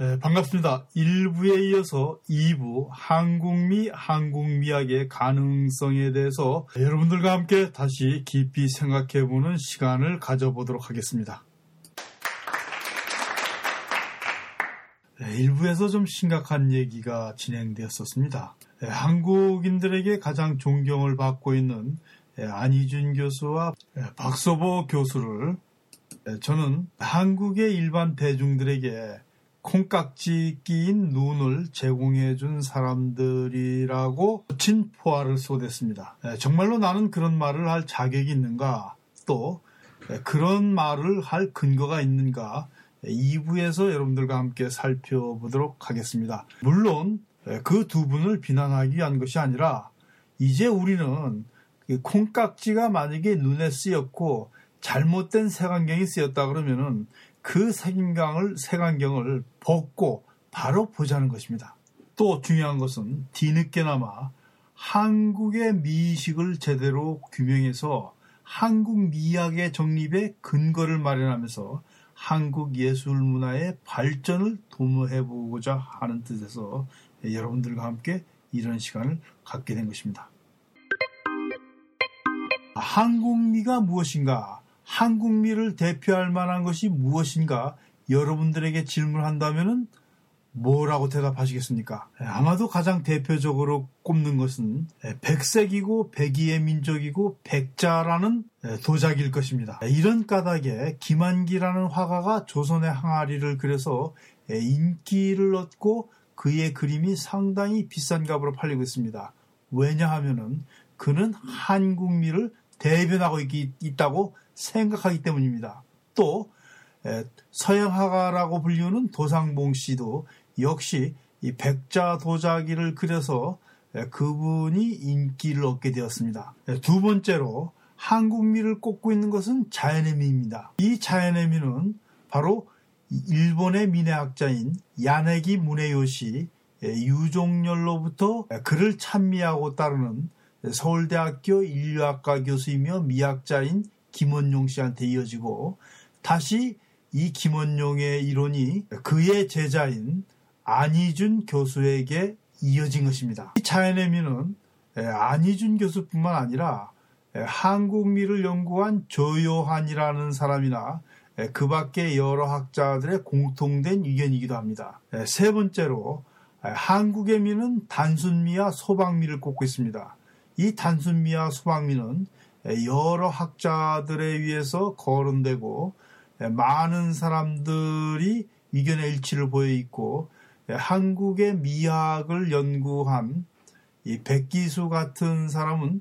네, 반갑습니다. 1부에 이어서 2부 한국미, 한국미학의 가능성에 대해서 여러분들과 함께 다시 깊이 생각해보는 시간을 가져보도록 하겠습니다. 네, 1부에서 좀 심각한 얘기가 진행되었었습니다. 네, 한국인들에게 가장 존경을 받고 있는 네, 안희준 교수와 네, 박서보 교수를 네, 저는 한국의 일반 대중들에게 콩깍지 끼인 눈을 제공해 준 사람들이라고 친 포화를 쏟았습니다. 정말로 나는 그런 말을 할 자격이 있는가? 또 그런 말을 할 근거가 있는가? 2부에서 여러분들과 함께 살펴보도록 하겠습니다. 물론 그 두 분을 비난하기 위한 것이 아니라 이제 우리는 그 콩깍지가 만약에 눈에 쓰였고 잘못된 색안경이 쓰였다 그러면은 그 색인강을, 색안경을 벗고 바로 보자는 것입니다. 또 중요한 것은 뒤늦게나마 한국의 미식을 제대로 규명해서 한국 미학의 정립에 근거를 마련하면서 한국 예술 문화의 발전을 도모해 보고자 하는 뜻에서 여러분들과 함께 이런 시간을 갖게 된 것입니다. 한국미가 무엇인가? 한국미를 대표할 만한 것이 무엇인가 여러분들에게 질문한다면 뭐라고 대답하시겠습니까? 예, 아마도 가장 대표적으로 꼽는 것은 예, 백색이고 백이의 민족이고 백자라는 예, 도자기일 것입니다. 이런 까닭에 김한기라는 화가가 조선의 항아리를 그려서 인기를 얻고 그의 그림이 상당히 비싼 값으로 팔리고 있습니다. 왜냐하면 그는 한국미를 대변하고 있, 다고 생각하기 때문입니다. 또 서양화가라고 불리우는 도상봉 씨도 역시 이 백자 도자기를 그려서 그분이 인기를 얻게 되었습니다. 두 번째로 한국미를 꼽고 있는 것은 자연의 미입니다. 이 자연의 미는 바로 일본의 미래학자인 야네기 문해요시 유종열로부터 그를 찬미하고 따르는 서울대학교 인류학과 교수이며 미학자인 김원용 씨한테 이어지고 다시 이 김원용의 이론이 그의 제자인 안희준 교수에게 이어진 것입니다. 이 자연의 미는 안희준 교수뿐만 아니라 한국미를 연구한 조요한이라는 사람이나 그 밖의 여러 학자들의 공통된 의견이기도 합니다. 세 번째로 한국의 미는 단순미와 소방미를 꼽고 있습니다. 이 단순미와 소방미는 여러 학자들에 의해서 거론되고 많은 사람들이 의견의 일치를 보여 있고 한국의 미학을 연구한 이 백기수 같은 사람은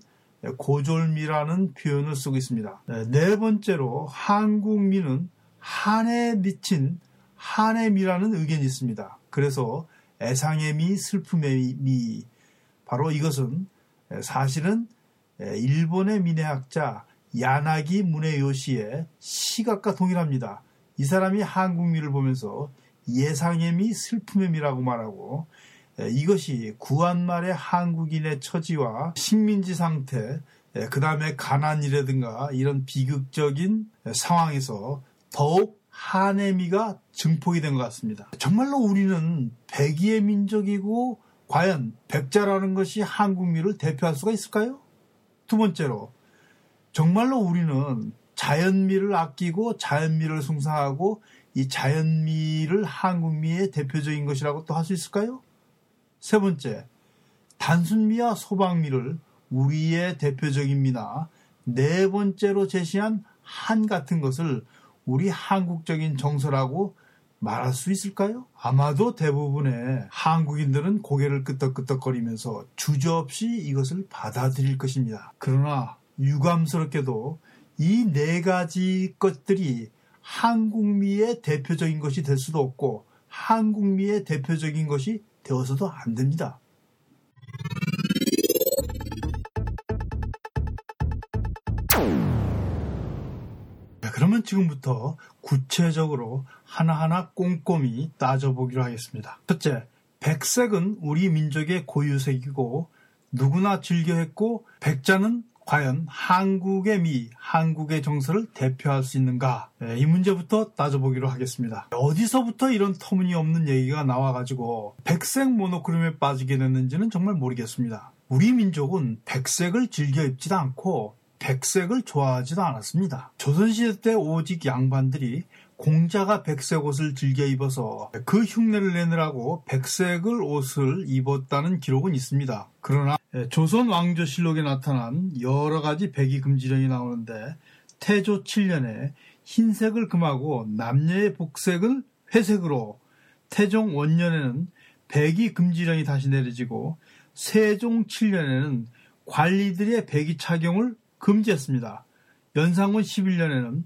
고졸미라는 표현을 쓰고 있습니다. 네 번째로 한국미는 한에 미친 한의 미라는 의견이 있습니다. 그래서 애상의 미, 슬픔의 미, 바로 이것은 사실은 일본의 민해학자 야나기 문해요시의 시각과 동일합니다. 이 사람이 한국미를 보면서 예상의 미, 슬픔의 미라고 말하고 이것이 구한말의 한국인의 처지와 식민지 상태, 그 다음에 가난이라든가 이런 비극적인 상황에서 더욱 한의 미가 증폭이 된 것 같습니다. 정말로 우리는 백의의 민족이고 과연 백자라는 것이 한국미를 대표할 수가 있을까요? 두 번째로 정말로 우리는 자연미를 아끼고 자연미를 숭상하고 이 자연미를 한국미의 대표적인 것이라고 또 할 수 있을까요? 세 번째, 단순미와 소방미를 우리의 대표적인 미나 네 번째로 제시한 한 같은 것을 우리 한국적인 정서라고 말할 수 있을까요? 아마도 대부분의 한국인들은 고개를 끄덕끄덕거리면서 주저없이 이것을 받아들일 것입니다. 그러나 유감스럽게도 이 네 가지 것들이 한국미의 대표적인 것이 될 수도 없고 한국미의 대표적인 것이 되어서도 안 됩니다. 지금부터 구체적으로 하나하나 꼼꼼히 따져보기로 하겠습니다. 첫째, 백색은 우리 민족의 고유색이고 누구나 즐겨 했고 백자는 과연 한국의 미, 한국의 정서를 대표할 수 있는가? 예, 이 문제부터 따져보기로 하겠습니다. 어디서부터 이런 터무니없는 얘기가 나와가지고 백색 모노크롬에 빠지게 됐는지는 정말 모르겠습니다. 우리 민족은 백색을 즐겨 입지도 않고 백색을 좋아하지도 않았습니다. 조선시대 때 오직 양반들이 공자가 백색 옷을 즐겨 입어서 그 흉내를 내느라고 백색을 옷을 입었다는 기록은 있습니다. 그러나 조선 왕조실록에 나타난 여러 가지 백이 금지령이 나오는데 태조 7년에 흰색을 금하고 남녀의 복색을 회색으로 태종 원년에는 백이 금지령이 다시 내려지고 세종 7년에는 관리들의 백이 착용을 금지했습니다. 연상군 11년에는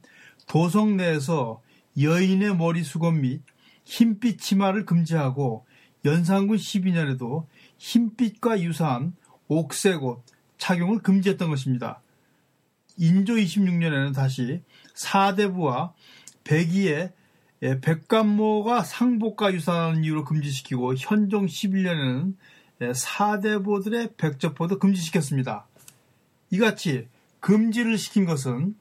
도성 내에서 여인의 머리 수건 및 흰빛 치마를 금지하고 연산군 12년에도 흰빛과 유사한 옥색 옷 착용을 금지했던 것입니다. 인조 26년에는 다시 사대부와 백의의 백관모가 상복과 유사한 이유로 금지시키고 현종 11년에는 사대보들의 백접포도 금지시켰습니다. 이같이 금지를 시킨 것은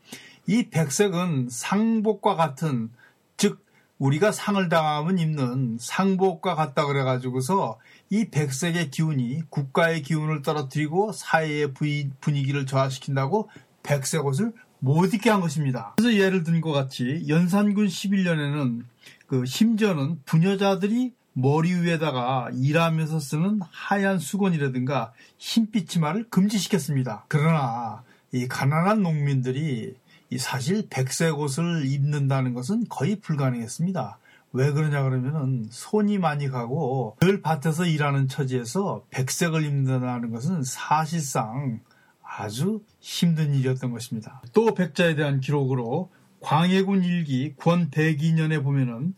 이 백색은 상복과 같은 즉 우리가 상을 당하면 입는 상복과 같다 그래가지고서 이 백색의 기운이 국가의 기운을 떨어뜨리고 사회의 분위기를 저하시킨다고 백색 옷을 못 입게 한 것입니다. 그래서 예를 든 것 같이 연산군 11년에는 그 심지어는 부녀자들이 머리 위에다가 일하면서 쓰는 하얀 수건이라든가 흰빛 치마를 금지시켰습니다. 그러나 이 가난한 농민들이 사실 백색 옷을 입는다는 것은 거의 불가능했습니다. 왜 그러냐 그러면은 손이 많이 가고 늘 밭에서 일하는 처지에서 백색을 입는다는 것은 사실상 아주 힘든 일이었던 것입니다. 또 백자에 대한 기록으로 광해군 일기 권 102년에 보면은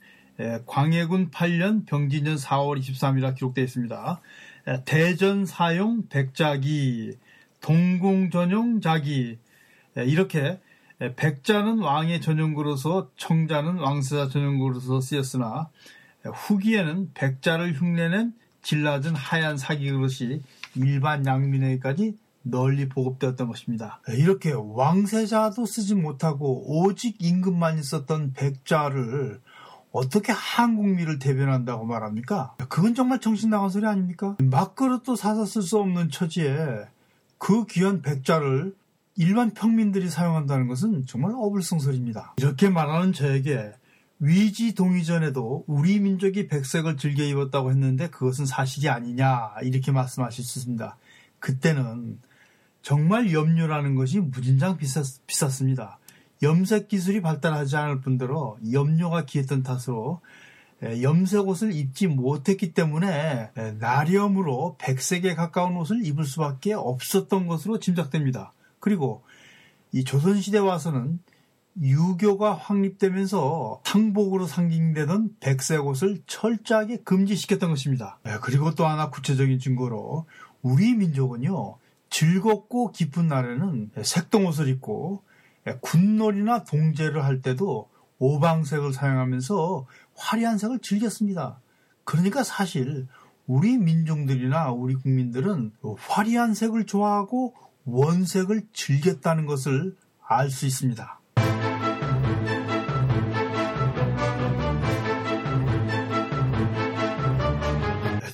광해군 8년 병진년 4월 23일이라 기록되어 있습니다. 대전 사용 백자기, 동궁 전용 자기 이렇게 백자는 왕의 전용구로서 청자는 왕세자 전용구로서 쓰였으나 후기에는 백자를 흉내낸 질낮은 하얀 사기 그릇이 일반 양민에게까지 널리 보급되었던 것입니다. 이렇게 왕세자도 쓰지 못하고 오직 임금만 있었던 백자를 어떻게 한국미를 대변한다고 말합니까? 그건 정말 정신 나간 소리 아닙니까? 막그릇도 사서 쓸 수 없는 처지에 그 귀한 백자를 일반 평민들이 사용한다는 것은 정말 어불성설입니다. 이렇게 말하는 저에게 위지 동의전에도 우리 민족이 백색을 즐겨 입었다고 했는데 그것은 사실이 아니냐 이렇게 말씀하실 수 있습니다. 그때는 정말 염료라는 것이 무진장 비쌌, 비쌌습니다. 염색 기술이 발달하지 않을 뿐더러 염료가 귀했던 탓으로 염색 옷을 입지 못했기 때문에 나렴으로 백색에 가까운 옷을 입을 수밖에 없었던 것으로 짐작됩니다. 그리고 이 조선시대 와서는 유교가 확립되면서 상복으로 상징되던 백색 옷을 철저하게 금지시켰던 것입니다. 네, 그리고 또 하나 구체적인 증거로 우리 민족은요 즐겁고 기쁜 날에는 색동 옷을 입고 군놀이나 동제를 할 때도 오방색을 사용하면서 화려한 색을 즐겼습니다. 그러니까 사실 우리 민족들이나 우리 국민들은 화려한 색을 좋아하고 원색을 즐겼다는 것을 알 수 있습니다.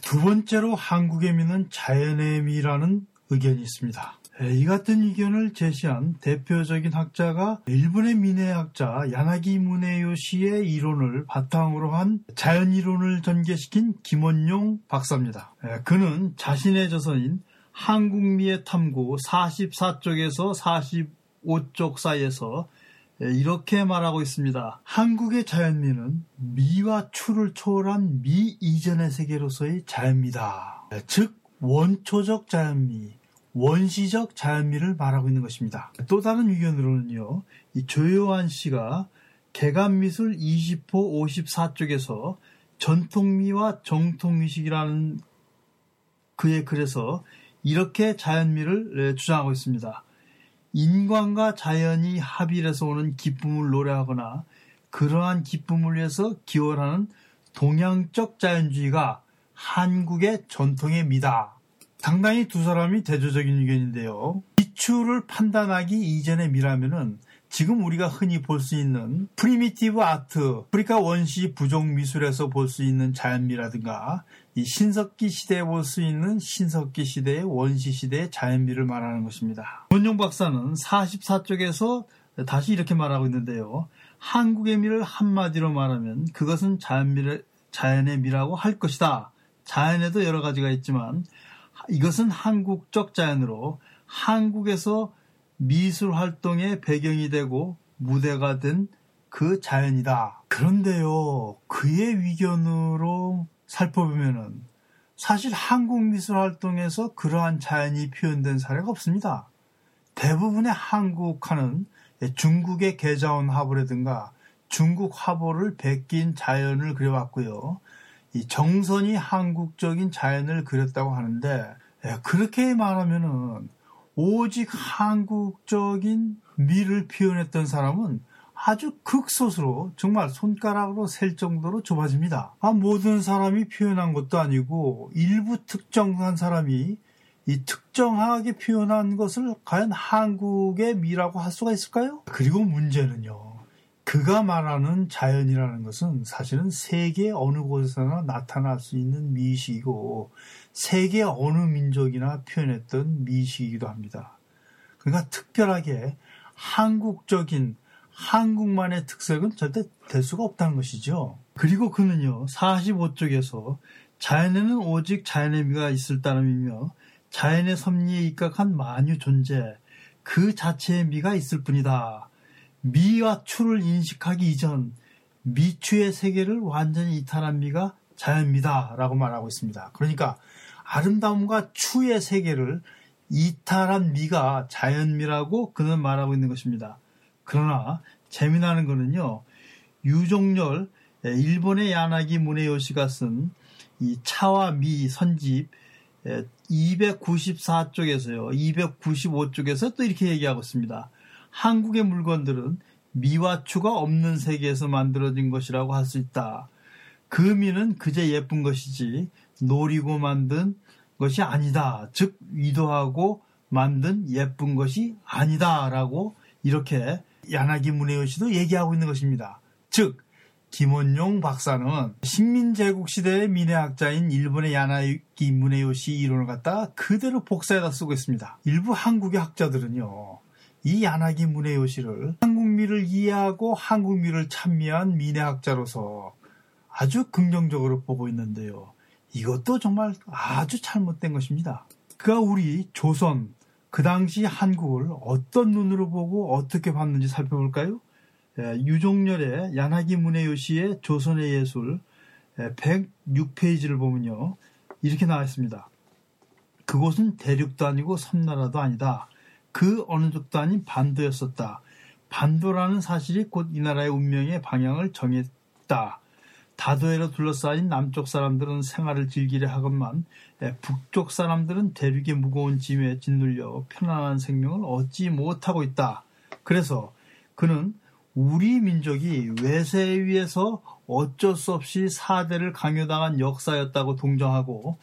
두 번째로 한국의 미는 자연의 미라는 의견이 있습니다. 이 같은 의견을 제시한 대표적인 학자가 일본의 민해학자 야나기 무네요시의 이론을 바탕으로 한 자연 이론을 전개시킨 김원용 박사입니다. 그는 자신의 저서인 한국미의 탐구 44쪽에서 45쪽 사이에서 이렇게 말하고 있습니다. 한국의 자연미는 미와 추를 초월한 미 이전의 세계로서의 자연미다. 즉 원초적 자연미, 원시적 자연미를 말하고 있는 것입니다. 또 다른 의견으로는요. 이 조요한 씨가 개간미술 20호 54쪽에서 전통미와 전통의식이라는 그의 글에서 이렇게 자연미를 주장하고 있습니다. 인간과 자연이 합일해서 오는 기쁨을 노래하거나 그러한 기쁨을 위해서 기원하는 동양적 자연주의가 한국의 전통의 미다. 상당히 두 사람이 대조적인 의견인데요. 이 미추를 판단하기 이전의 미라면은 지금 우리가 흔히 볼 수 있는 primitive art, 아프리카 원시 부족 미술에서 볼 수 있는 자연미라든가 이 신석기 시대에 볼 수 있는 신석기 시대의 원시 시대의 자연미를 말하는 것입니다. 원용 박사는 44쪽에서 다시 이렇게 말하고 있는데요. 한국의 미를 한마디로 말하면 그것은 자연미를, 자연의 미라고 할 것이다. 자연에도 여러 가지가 있지만 이것은 한국적 자연으로 한국에서 미술 활동의 배경이 되고 무대가 된 그 자연이다. 그런데요, 그의 위견으로 살펴보면은 사실 한국 미술 활동에서 그러한 자연이 표현된 사례가 없습니다. 대부분의 한국화는 중국의 계자원 화보라든가 중국 화보를 베낀 자연을 그려왔고요. 이 정선이 한국적인 자연을 그렸다고 하는데 그렇게 말하면은 오직 한국적인 미를 표현했던 사람은 아주 극소수로 정말 손가락으로 셀 정도로 좁아집니다. 아, 모든 사람이 표현한 것도 아니고 일부 특정한 사람이 이 특정하게 표현한 것을 과연 한국의 미라고 할 수가 있을까요? 그리고 문제는요. 그가 말하는 자연이라는 것은 사실은 세계 어느 곳에서나 나타날 수 있는 미식이고 세계 어느 민족이나 표현했던 미식이기도 합니다. 그러니까 특별하게 한국적인 한국만의 특색은 절대 될 수가 없다는 것이죠. 그리고 그는요, 45쪽에서 자연에는 오직 자연의 미가 있을 따름이며 자연의 섭리에 입각한 만유 존재, 그 자체의 미가 있을 뿐이다. 미와 추를 인식하기 이전 미추의 세계를 완전히 이탈한 미가 자연미다라고 말하고 있습니다. 그러니까 아름다움과 추의 세계를 이탈한 미가 자연미라고 그는 말하고 있는 것입니다. 그러나 재미나는 것은요. 유종열 일본의 야나기 문해요시가 쓴 이 차와 미 선집 294쪽에서요. 295쪽에서 또 이렇게 얘기하고 있습니다. 한국의 물건들은 미와 추가 없는 세계에서 만들어진 것이라고 할 수 있다. 그 미는 그저 예쁜 것이지 노리고 만든 것이 아니다. 즉 위도하고 만든 예쁜 것이 아니다라고 이렇게 야나기 문해요시도 얘기하고 있는 것입니다. 즉 김원용 박사는 식민제국 시대의 민해학자인 일본의 야나기 문해요시 이론을 갖다가 그대로 복사해다 쓰고 있습니다. 일부 한국의 학자들은요. 이 야나기 문해요시를 한국미를 이해하고 한국미를 찬미한 민해학자로서 아주 긍정적으로 보고 있는데요. 이것도 정말 아주 잘못된 것입니다. 그가 우리 조선, 그 당시 한국을 어떤 눈으로 보고 어떻게 봤는지 살펴볼까요? 예, 유종렬의 야나기 문해요시의 조선의 예술 106페이지를 보면요. 이렇게 나와 있습니다. 그곳은 대륙도 아니고 섬나라도 아니다. 그 어느 쪽도 아닌 반도였었다. 반도라는 사실이 곧 이 나라의 운명의 방향을 정했다. 다도해로 둘러싸인 남쪽 사람들은 생활을 즐기려 하건만 북쪽 사람들은 대륙의 무거운 짐에 짓눌려 편안한 생명을 얻지 못하고 있다. 그래서 그는 우리 민족이 외세에 의해서 어쩔 수 없이 사대를 강요당한 역사였다고 동정하고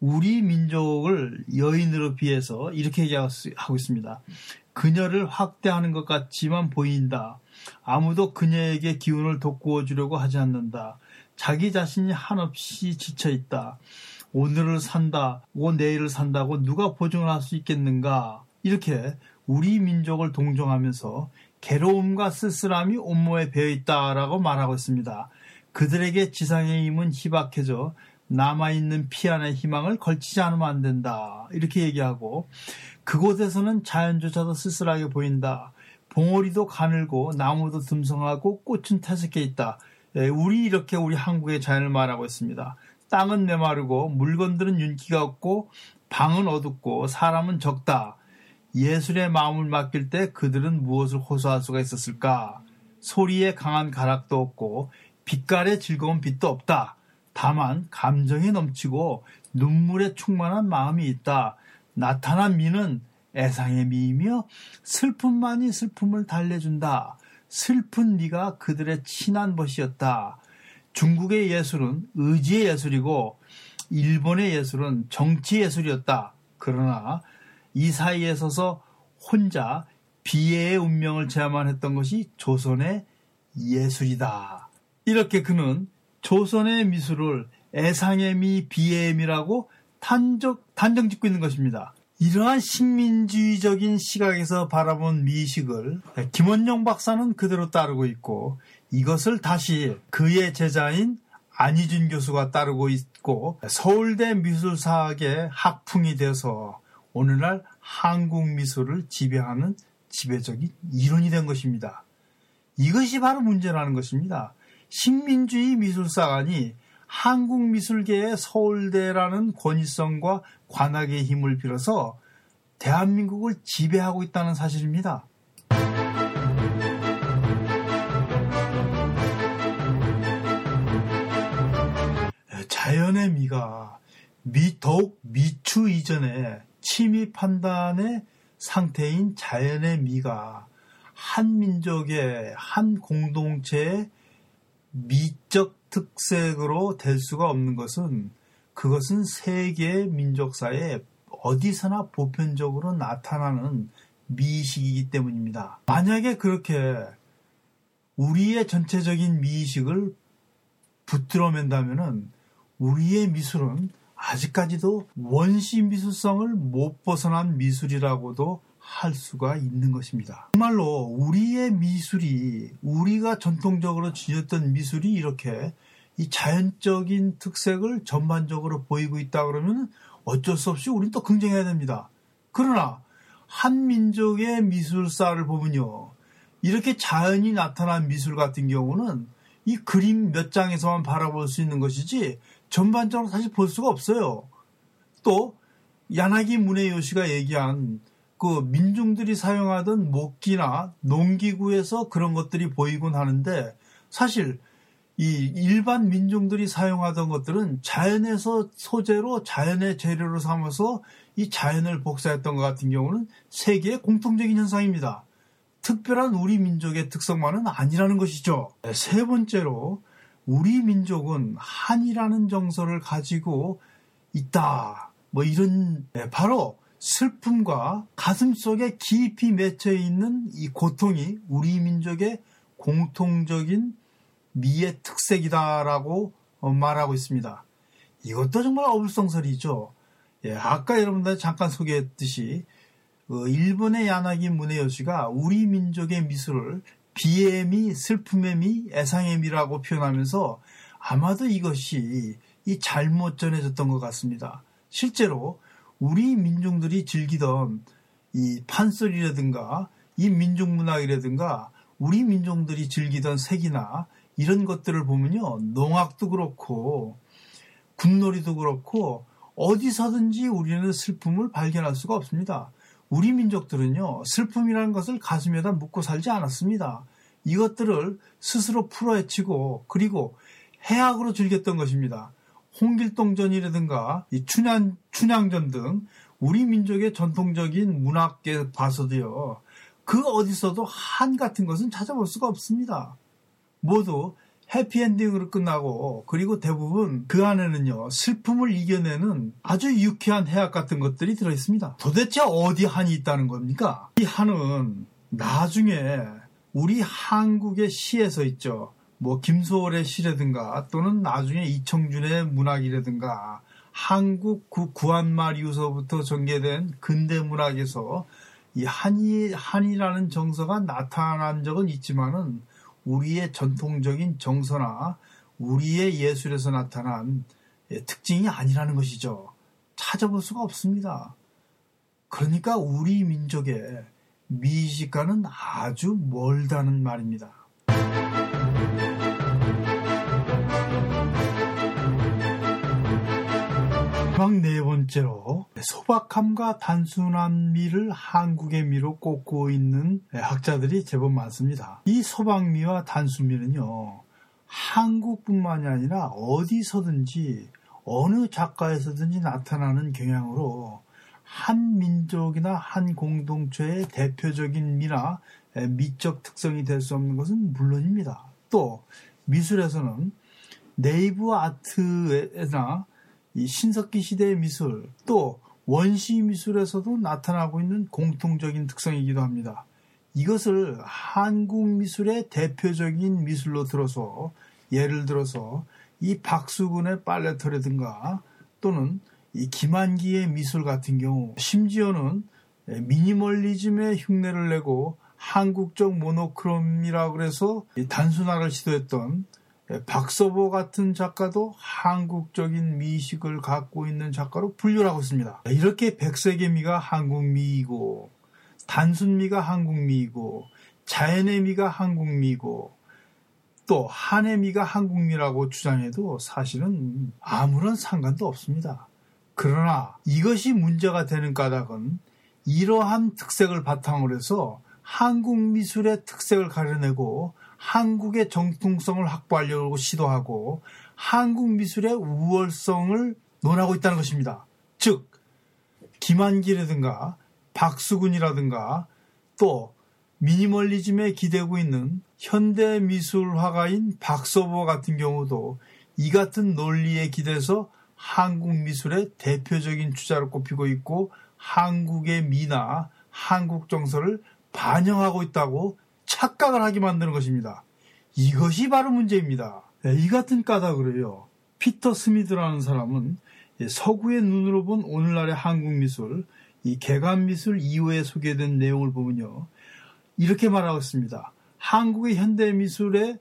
우리 민족을 여인으로 비해서 이렇게 얘기하고 있습니다. 그녀를 확대하는 것 같지만 보인다. 아무도 그녀에게 기운을 돋구어 주려고 하지 않는다. 자기 자신이 한없이 지쳐 있다. 오늘을 산다고 내일을 산다고 누가 보증을 할 수 있겠는가? 이렇게 우리 민족을 동정하면서 괴로움과 쓸쓸함이 온몸에 배어 있다라고 말하고 있습니다. 그들에게 지상의 힘은 희박해져 남아있는 피 안의 희망을 걸치지 않으면 안 된다. 이렇게 얘기하고 그곳에서는 자연조차도 쓸쓸하게 보인다. 봉오리도 가늘고 나무도 듬성하고 꽃은 태색해 있다. 예, 우리 이렇게 우리 한국의 자연을 말하고 있습니다. 땅은 메마르고 물건들은 윤기가 없고 방은 어둡고 사람은 적다. 예술의 마음을 맡길 때 그들은 무엇을 호소할 수가 있었을까? 소리에 강한 가락도 없고 빛깔의 즐거운 빛도 없다. 다만 감정이 넘치고 눈물에 충만한 마음이 있다. 나타난 미는 애상의 미이며 슬픔만이 슬픔을 달래준다. 슬픈 미가 그들의 친한 것이었다. 중국의 예술은 의지의 예술이고 일본의 예술은 정치 예술이었다. 그러나 이 사이에 서서 혼자 비애의 운명을 체험만 했던 것이 조선의 예술이다. 이렇게 그는 조선의 미술을 애상의 미, 비애의 미라고 단정, 단정 짓고 있는 것입니다. 이러한 식민주의적인 시각에서 바라본 미식을 김원영 박사는 그대로 따르고 있고 이것을 다시 그의 제자인 안희준 교수가 따르고 있고 서울대 미술사학의 학풍이 돼서 오늘날 한국 미술을 지배하는 지배적인 이론이 된 것입니다. 이것이 바로 문제라는 것입니다. 식민주의 미술사관이 한국 미술계의 서울대라는 권위성과 관악의 힘을 빌어서 대한민국을 지배하고 있다는 사실입니다. 자연의 미가 미, 더욱 미추 이전에 침입 판단의 상태인 자연의 미가 한 민족의 한 공동체의 미적 특색으로 될 수가 없는 것은 그것은 세계 민족사에 어디서나 보편적으로 나타나는 미식이기 때문입니다. 만약에 그렇게 우리의 전체적인 미식을 붙들어 맨다면 우리의 미술은 아직까지도 원시 미술성을 못 벗어난 미술이라고도 할 수가 있는 것입니다. 정말로 우리의 미술이 우리가 전통적으로 지녔던 미술이 이렇게 이 자연적인 특색을 전반적으로 보이고 있다 그러면 어쩔 수 없이 우리는 또 긍정해야 됩니다. 그러나 한 민족의 미술사를 보면요. 이렇게 자연이 나타난 미술 같은 경우는 이 그림 몇 장에서만 바라볼 수 있는 것이지 전반적으로 사실 볼 수가 없어요. 또 야나기 문해요시가 얘기한 그 민중들이 사용하던 목기나 농기구에서 그런 것들이 보이곤 하는데 사실 이 일반 민중들이 사용하던 것들은 자연에서 소재로 자연의 재료로 삼아서 이 자연을 복사했던 것 같은 경우는 세계의 공통적인 현상입니다. 특별한 우리 민족의 특성만은 아니라는 것이죠. 세 번째로 우리 민족은 한이라는 정서를 가지고 있다. 뭐 이런 네, 바로 슬픔과 가슴 속에 깊이 맺혀 있는 이 고통이 우리 민족의 공통적인 미의 특색이다라고 어, 말하고 있습니다. 이것도 정말 어불성설이죠. 예, 아까 여러분들 잠깐 소개했듯이 어, 일본의 야나기 문해요시가 우리 민족의 미술을 비의 미, 슬픔의 미, 애상의 미라고 표현하면서 아마도 이것이 이 잘못 전해졌던 것 같습니다. 실제로 우리 민중들이 즐기던 이 판소리라든가 이 민족 문학이라든가 우리 민족들이 즐기던 색이나 이런 것들을 보면요. 농악도 그렇고 군놀이도 그렇고 어디서든지 우리는 슬픔을 발견할 수가 없습니다. 우리 민족들은요. 슬픔이라는 것을 가슴에다 묻고 살지 않았습니다. 이것들을 스스로 풀어헤치고 그리고 해악으로 즐겼던 것입니다. 홍길동전이라든가 이 춘향, 춘향전 등 우리 민족의 전통적인 문학계 봐서도요. 그 어디서도 한 같은 것은 찾아볼 수가 없습니다. 모두 해피엔딩으로 끝나고 그리고 대부분 그 안에는요 슬픔을 이겨내는 아주 유쾌한 해악 같은 것들이 들어있습니다. 도대체 어디 한이 있다는 겁니까? 이 한은 나중에 우리 한국의 시에서 있죠. 뭐 김소월의 시라든가 또는 나중에 이청준의 문학이라든가 한국 구, 구한말 이후서부터 전개된 근대 문학에서 이 한이 한이라는 정서가 나타난 적은 있지만은 우리의 전통적인 정서나 우리의 예술에서 나타난 특징이 아니라는 것이죠. 찾아볼 수가 없습니다. 그러니까 우리 민족의 미식과는 아주 멀다는 말입니다. 마지막 네 번째로 소박함과 단순한 미를 한국의 미로 꼽고 있는 학자들이 제법 많습니다. 이 소박미와 단순미는요, 한국뿐만이 아니라 어디서든지 어느 작가에서든지 나타나는 경향으로 한 민족이나 한 공동체의 대표적인 미나 미적 특성이 될 수 없는 것은 물론입니다. 또 미술에서는 네이브 아트나 이 신석기 시대의 미술 또 원시 미술에서도 나타나고 있는 공통적인 특성이기도 합니다. 이것을 한국 미술의 대표적인 미술로 들어서 예를 들어서 이 박수근의 빨래터라든가 또는 이 김한기의 미술 같은 경우 심지어는 미니멀리즘의 흉내를 내고 한국적 모노크롬이라고 그래서 단순화를 시도했던 박서보 같은 작가도 한국적인 미식을 갖고 있는 작가로 분류하고 있습니다. 이렇게 백색의 미가 한국미이고 단순 미가 한국미이고 자연의 미가 한국미이고 또 한의 미가 한국미라고 주장해도 사실은 아무런 상관도 없습니다. 그러나 이것이 문제가 되는 까닭은 이러한 특색을 바탕으로 해서 한국 미술의 특색을 가려내고 한국의 정통성을 확보하려고 시도하고 한국 미술의 우월성을 논하고 있다는 것입니다. 즉, 김한길이라든가 박수근이라든가 또 미니멀리즘에 기대고 있는 현대 미술 화가인 박서보 같은 경우도 이 같은 논리에 기대서 한국 미술의 대표적인 주자로 꼽히고 있고 한국의 미나 한국 정서를 반영하고 있다고 착각을 하게 만드는 것입니다. 이것이 바로 문제입니다. 네, 이 같은 까닭으로요. 피터 스미드라는 사람은 서구의 눈으로 본 오늘날의 한국 미술, 이 개간 미술 이후에 소개된 내용을 보면요. 이렇게 말하고 있습니다. 한국의 현대 미술의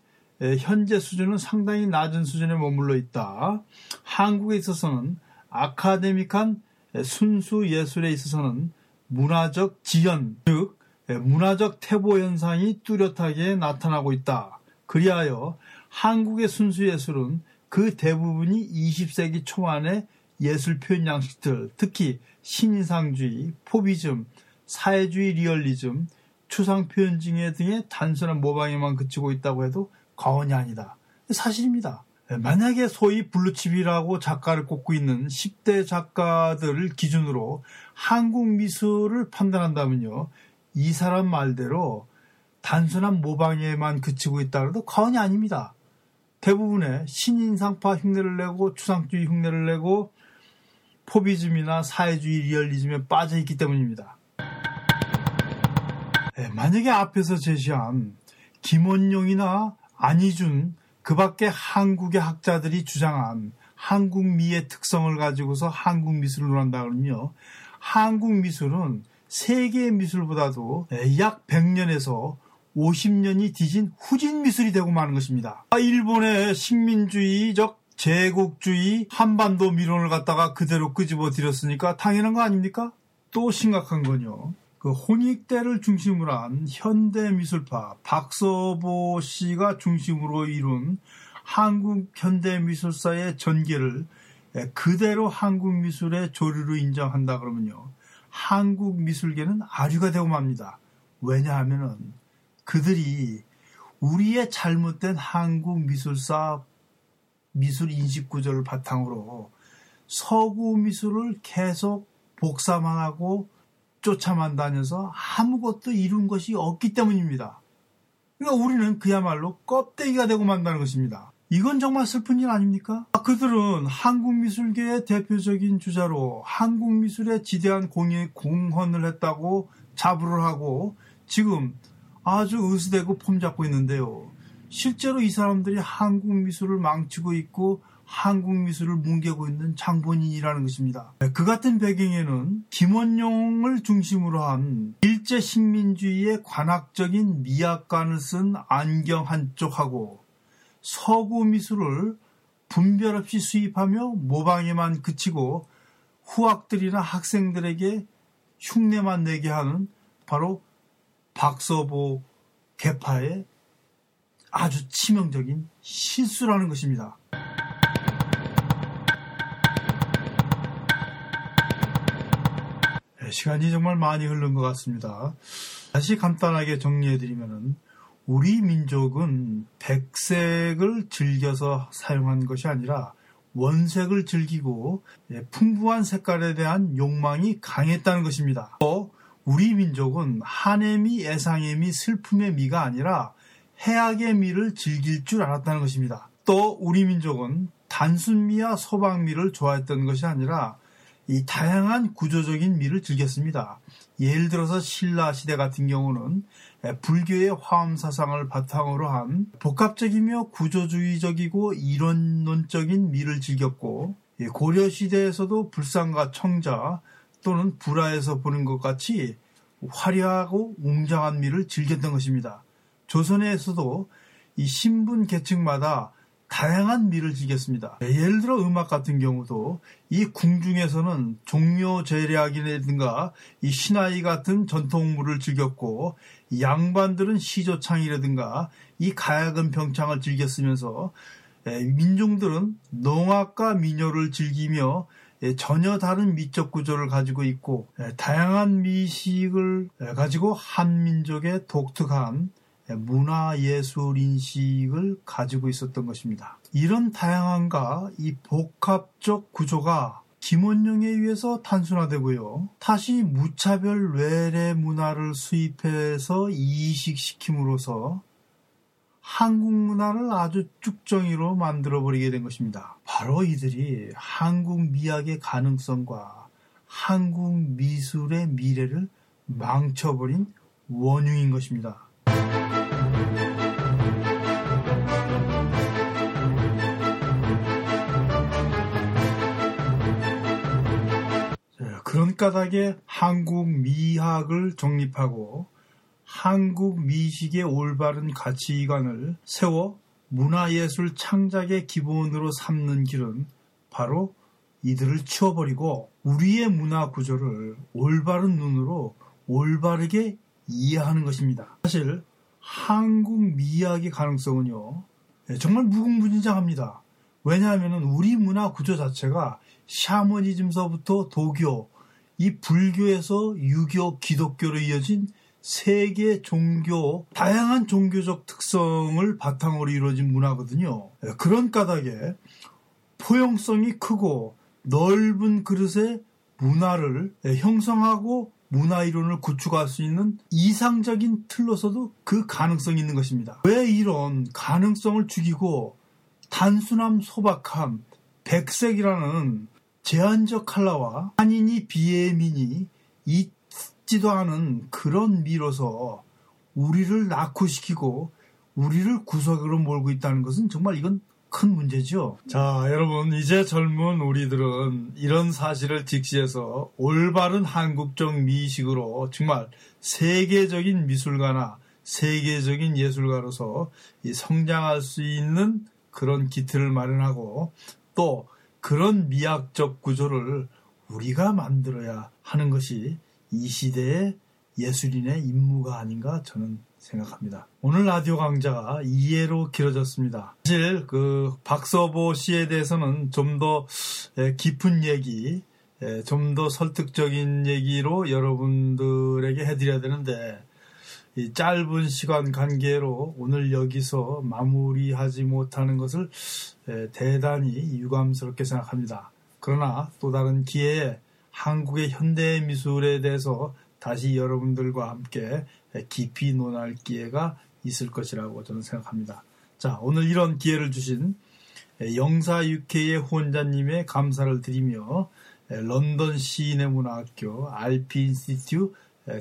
현재 수준은 상당히 낮은 수준에 머물러 있다. 한국에 있어서는 아카데믹한 순수 예술에 있어서는 문화적 지연, 즉 문화적 태보 현상이 뚜렷하게 나타나고 있다. 그리하여 한국의 순수 예술은 그 대부분이 20세기 초반의 예술 표현 양식들, 특히 신인상주의, 포비즘, 사회주의 리얼리즘, 추상 표현 증해 등의 단순한 모방에만 그치고 있다고 해도 과언이 아니다. 사실입니다. 만약에 소위 블루칩이라고 작가를 꼽고 있는 10대 작가들을 기준으로 한국 미술을 판단한다면요. 이 사람 말대로 단순한 모방에만 그치고 있다 그래도 과언이 아닙니다. 대부분의 신인상파 흉내를 내고 추상주의 흉내를 내고 포비즘이나 사회주의 리얼리즘에 빠져 있기 때문입니다. 네, 만약에 앞에서 제시한 김원용이나 안희준 그 밖에 한국의 학자들이 주장한 한국 미의 특성을 가지고서 한국 미술을 논한다 그러면요. 한국 미술은 세계 미술보다도 약 100년에서 50년이 뒤진 후진 미술이 되고 마는 것입니다. 일본의 식민주의적 제국주의 한반도 미론을 갖다가 그대로 끄집어 들였으니까 당연한 거 아닙니까? 또 심각한 건요. 그 홍익대를 중심으로 한 현대 미술파 박서보 씨가 중심으로 이룬 한국 현대 미술사의 전개를 그대로 한국 미술의 조류로 인정한다 그러면요. 한국 미술계는 아류가 되고 맙니다. 왜냐하면은 그들이 우리의 잘못된 한국 미술사 미술 인식 구조를 바탕으로 서구 미술을 계속 복사만 하고 쫓아만 다녀서 아무것도 이룬 것이 없기 때문입니다. 그러니까 우리는 그야말로 껍데기가 되고 만다는 것입니다. 이건 정말 슬픈 일 아닙니까? 그들은 한국 미술계의 대표적인 주자로 한국 미술에 지대한 공헌을 했다고 자부를 하고 지금 아주 의수되고 폼잡고 있는데요. 실제로 이 사람들이 한국 미술을 망치고 있고 한국 미술을 뭉개고 있는 장본인이라는 것입니다. 그 같은 배경에는 김원용을 중심으로 한 일제 식민주의의 관학적인 미학관을 쓴 안경 한쪽하고 서구 미술을 분별 없이 수입하며 모방에만 그치고 후학들이나 학생들에게 흉내만 내게 하는 바로 박서보 개파의 아주 치명적인 실수라는 것입니다. 네, 시간이 정말 많이 흐른 것 같습니다. 다시 간단하게 정리해드리면 우리 민족은 백색을 즐겨서 사용한 것이 아니라 원색을 즐기고 예, 풍부한 색깔에 대한 욕망이 강했다는 것입니다. 또 우리 민족은 한의 미, 애상의 미, 슬픔의 미가 아니라 해악의 미를 즐길 줄 알았다는 것입니다. 또 우리 민족은 단순 미와 소방미를 좋아했던 것이 아니라 이 다양한 구조적인 미를 즐겼습니다. 예를 들어서 신라 시대 같은 경우는 불교의 화엄 사상을 바탕으로 한 복합적이며 구조주의적이고 이론론적인 미를 즐겼고 고려 시대에서도 불상과 청자 또는 불화에서 보는 것 같이 화려하고 웅장한 미를 즐겼던 것입니다. 조선에서도 이 신분 계층마다 다양한 미를 즐겼습니다. 예를 들어 음악 같은 경우도 이 궁중에서는 종묘 제략이라든가 이 신하이 같은 전통물을 즐겼고 양반들은 시조창이라든가 이 가야금 병창을 즐겼으면서 민중들은 농악과 민요를 즐기며 전혀 다른 미적 구조를 가지고 있고 다양한 미식을 가지고 한 민족의 독특한 문화예술 인식을 가지고 있었던 것입니다. 이런 다양함과 이 복합적 구조가 김원룡에 의해서 단순화되고요. 다시 무차별 외래 문화를 수입해서 이식시킴으로써 한국 문화를 아주 쭉정이로 만들어버리게 된 것입니다. 바로 이들이 한국 미학의 가능성과 한국 미술의 미래를 망쳐버린 원흉인 것입니다. 까닭에 한국 미학을 정립하고 한국 미식의 올바른 가치관을 세워 문화예술 창작의 기본으로 삼는 길은 바로 이들을 치워버리고 우리의 문화 구조를 올바른 눈으로 올바르게 이해하는 것입니다. 사실 한국 미학의 가능성은요 정말 무궁무진장합니다. 왜냐하면 우리 문화 구조 자체가 샤머니즘서부터 도교, 이 불교에서 유교, 기독교로 이어진 세계 종교, 다양한 종교적 특성을 바탕으로 이루어진 문화거든요. 그런 까닭에 포용성이 크고 넓은 그릇의 문화를 형성하고 문화 이론을 구축할 수 있는 이상적인 틀로서도 그 가능성이 있는 것입니다. 왜 이런 가능성을 죽이고 단순함, 소박함, 백색이라는 제한적 칼라와 한인이 비애민이 있지도 않은 그런 미로서 우리를 낙후시키고 우리를 구석으로 몰고 있다는 것은 정말 이건 큰 문제죠. 자, 여러분, 이제 젊은 우리들은 이런 사실을 직시해서 올바른 한국적 미식으로 정말 세계적인 미술가나 세계적인 예술가로서 성장할 수 있는 그런 기틀을 마련하고 또 그런 미학적 구조를 우리가 만들어야 하는 것이 이 시대의 예술인의 임무가 아닌가 저는 생각합니다. 오늘 라디오 강좌가 이해로 길어졌습니다. 사실 그 박서보 씨에 대해서는 좀 더 깊은 얘기, 좀 더 설득적인 얘기로 여러분들에게 해드려야 되는데 짧은 시간 관계로 오늘 여기서 마무리하지 못하는 것을 대단히 유감스럽게 생각합니다. 그러나 또 다른 기회에 한국의 현대 미술에 대해서 다시 여러분들과 함께 깊이 논할 기회가 있을 것이라고 저는 생각합니다. 자, 오늘 이런 기회를 주신 영사 UK의 후원자님의 감사를 드리며 런던 시인의 문화학교 RP 인스티튜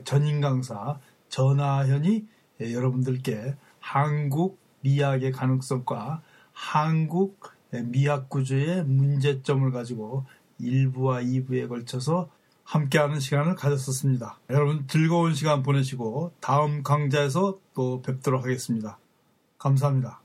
전임 강사 전하현이 여러분들께 한국 미학의 가능성과 한국 미학 구조의 문제점을 가지고 1부와 2부에 걸쳐서 함께하는 시간을 가졌었습니다. 여러분 즐거운 시간 보내시고 다음 강좌에서 또 뵙도록 하겠습니다. 감사합니다.